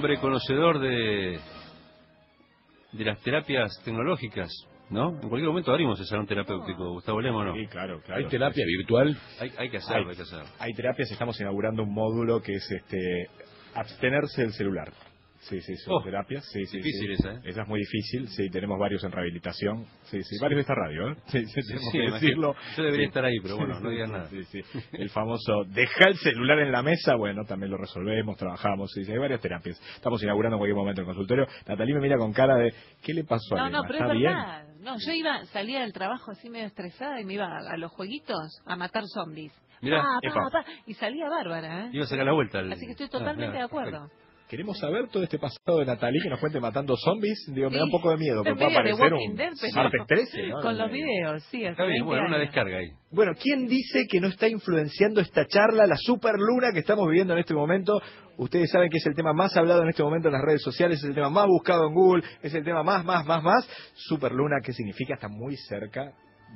hombre conocedor de, de las terapias tecnológicas, ¿no? En cualquier momento abrimos el salón terapéutico, Gustavo Lemo, ¿no? Sí, claro, claro. ¿Hay terapia virtual? Hay, hay que hacerlo, hay que hacerlo. Hay terapias, estamos inaugurando un módulo que es este abstenerse del celular. Sí, sí, son Oh, terapias. Sí, sí, difícil sí. esa, ¿eh? Esa es muy difícil, sí, tenemos varios en rehabilitación. Sí, sí, varios de esta radio, ¿eh? Sí, sí, tenemos Sí, que decirlo. Yo debería Sí. estar ahí, pero bueno, Sí, no sí, nada. Sí, sí. El famoso, deja el celular en la mesa, bueno, también lo resolvemos, trabajamos, sí, sí, hay varias terapias. Estamos inaugurando en cualquier momento el consultorio. Natalí me mira con cara de, ¿qué le pasó a No, no, pero es verdad. No, yo iba, salía del trabajo así medio estresada y me iba a, a los jueguitos a matar zombies. Mirá, Pa, pa, epa. pa, y salía bárbara, ¿eh? Iba a sacar la vuelta. Así que estoy Ah, totalmente ah, de acuerdo. perfecto. Queremos saber todo este pasado de Natalí que nos cuente matando zombies. Digo, me da un poco de miedo, porque puede aparecer un Dead, martes 13, ¿no? Con los videos, sí. Está bien, 20 bueno, una descarga ahí. Bueno, ¿quién dice que no está influenciando esta charla, la superluna que estamos viviendo en este momento? Ustedes saben que es el tema más hablado en este momento en las redes sociales, es el tema más buscado en Google, es el tema más, más, más, más. Superluna, ¿qué significa? Está muy cerca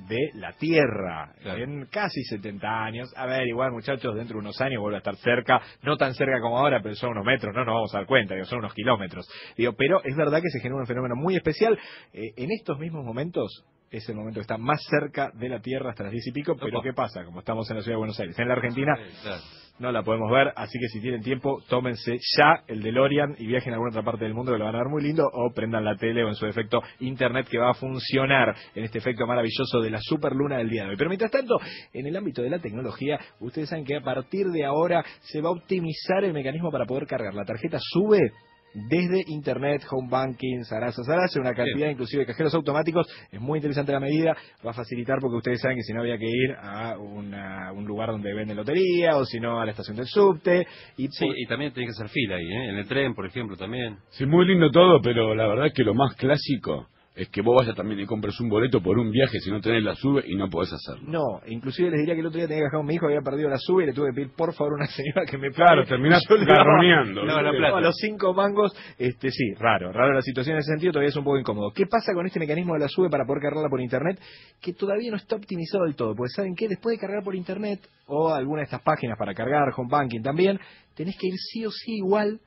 de la Tierra, Claro. en casi 70 años. A ver, igual muchachos, dentro de unos años vuelve a estar cerca, no tan cerca como ahora, pero son unos metros, no nos vamos a dar cuenta, digo, son unos kilómetros. Digo, pero es verdad que se genera un fenómeno muy especial. Eh, en estos mismos momentos, es el momento que está más cerca de la Tierra hasta las 10 y pico, pero Opa. ¿qué pasa? Como estamos en la ciudad de Buenos Aires, en la Argentina, Sí, claro. No la podemos ver, así que si tienen tiempo, tómense ya el DeLorean y viajen a alguna otra parte del mundo que lo van a ver muy lindo, o prendan la tele o en su defecto internet que va a funcionar en este efecto maravilloso de la superluna del día de hoy. Pero mientras tanto, en el ámbito de la tecnología, ustedes saben que a partir de ahora se va a optimizar el mecanismo para poder cargar. La tarjeta sube desde internet, home banking, zaraza, zaraza, una cantidad Bien. inclusive de cajeros automáticos, es muy interesante la medida, va a facilitar porque ustedes saben que si no había que ir a una- un lugar donde venden lotería o si no a la estación del subte y Sí, por- y también tiene que hacer fila ahí, ¿eh? En el tren, por ejemplo, también. Sí, muy lindo todo, pero la verdad es que lo más clásico es que vos vayas también y compres un boleto por un viaje si no tenés la sube y no podés hacerlo. No, inclusive les diría que el otro día tenía que dejar a mi hijo, había perdido la sube y le tuve que pedir por favor a una señora que me pague. Claro, terminás garroneando, daba la plata. A los cinco mangos, este sí, raro, raro la situación en ese sentido, todavía es un poco incómodo. ¿Qué pasa con este mecanismo de la sube para poder cargarla por internet? Que todavía no está optimizado del todo, porque saben que después de cargar por internet o alguna de estas páginas para cargar, home banking también, tenés que ir sí o sí igual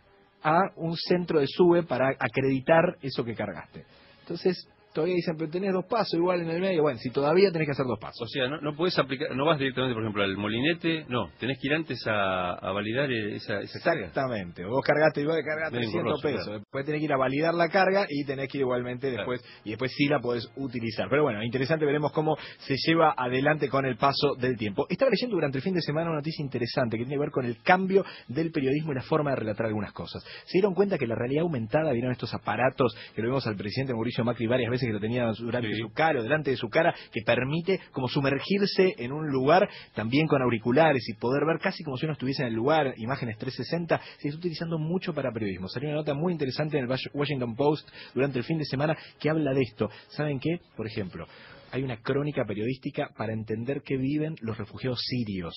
a un centro de sube para acreditar eso que cargaste. Entonces, todavía dicen, pero tenés dos pasos igual en el medio. Bueno, si todavía tenés que hacer dos pasos. O sea, no, no podés aplicar, no vas directamente, por ejemplo, al molinete, no, tenés que ir antes a, a validar eh, esa, esa carga. Exactamente. Vos cargaste y vos cargaste Medio 100 engorroso, pesos. claro. Después tenés que ir a validar la carga y tenés que ir igualmente Claro. después. Y después sí la podés utilizar. Pero bueno, interesante, veremos cómo se lleva adelante con el paso del tiempo. Estaba leyendo durante el fin de semana una noticia interesante que tiene que ver con el cambio del periodismo y la forma de relatar algunas cosas. Se dieron cuenta que la realidad aumentada, vieron estos aparatos que lo vimos al presidente Mauricio Macri varias veces que lo tenía durante Sí. su cara o delante de su cara, que permite como sumergirse en un lugar también con auriculares y poder ver casi como si uno estuviese en el lugar, imágenes 360, se está utilizando mucho para periodismo. Salió una nota muy interesante en el Washington Post durante el fin de semana que habla de esto. ¿Saben qué? Por ejemplo, hay una crónica periodística para entender qué viven los refugiados sirios.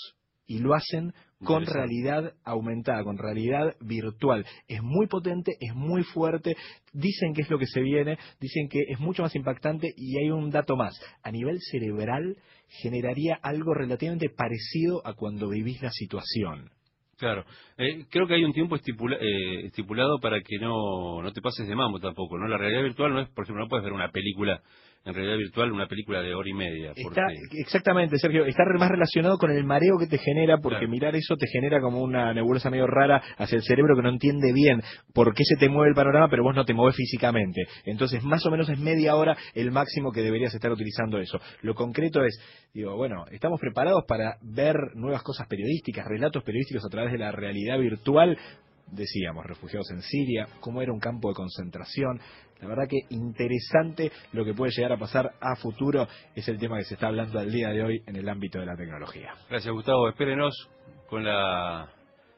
Y lo hacen con realidad aumentada, con realidad virtual. Es muy potente, es muy fuerte. Dicen que es lo que se viene, dicen que es mucho más impactante y hay un dato más. A nivel cerebral generaría algo relativamente parecido a cuando vivís la situación. Claro. Eh, creo que hay un tiempo estipula- eh, estipulado para que no, no te pases de mambo tampoco, ¿no? La realidad virtual no es, por ejemplo, no puedes ver una película en realidad virtual, una película de hora y media. Está, exactamente, Sergio, está más relacionado con el mareo que te genera, porque Claro. mirar eso te genera como una nebulosa medio rara hacia el cerebro que no entiende bien por qué se te mueve el panorama, pero vos no te mueves físicamente. Entonces, más o menos es media hora el máximo que deberías estar utilizando eso. Lo concreto es, digo, bueno, estamos preparados para ver nuevas cosas periodísticas, relatos periodísticos a través de la realidad virtual. Decíamos, refugiados en Siria, cómo era un campo de concentración. La verdad que interesante lo que puede llegar a pasar a futuro es el tema que se está hablando al día de hoy en el ámbito de la tecnología. Gracias, Gustavo. Espérenos con la,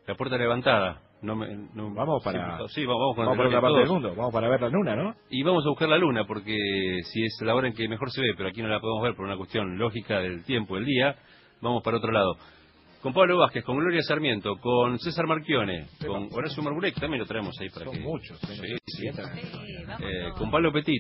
la puerta levantada. No me- no- Vamos para- Sí, vamos, vamos el otra parte del mundo, vamos para ver la luna, ¿no? Y vamos a buscar la luna, porque si es la hora en que mejor se ve, pero aquí no la podemos ver por una cuestión lógica del tiempo, del día, vamos para otro lado. Con Pablo Vázquez, con Gloria Sarmiento, con César Marchione, con Horacio Margulek, también lo traemos ahí para Son que... muchos. ¿eh? Sí, sí. Sí, vamos Eh, con Pablo Petit,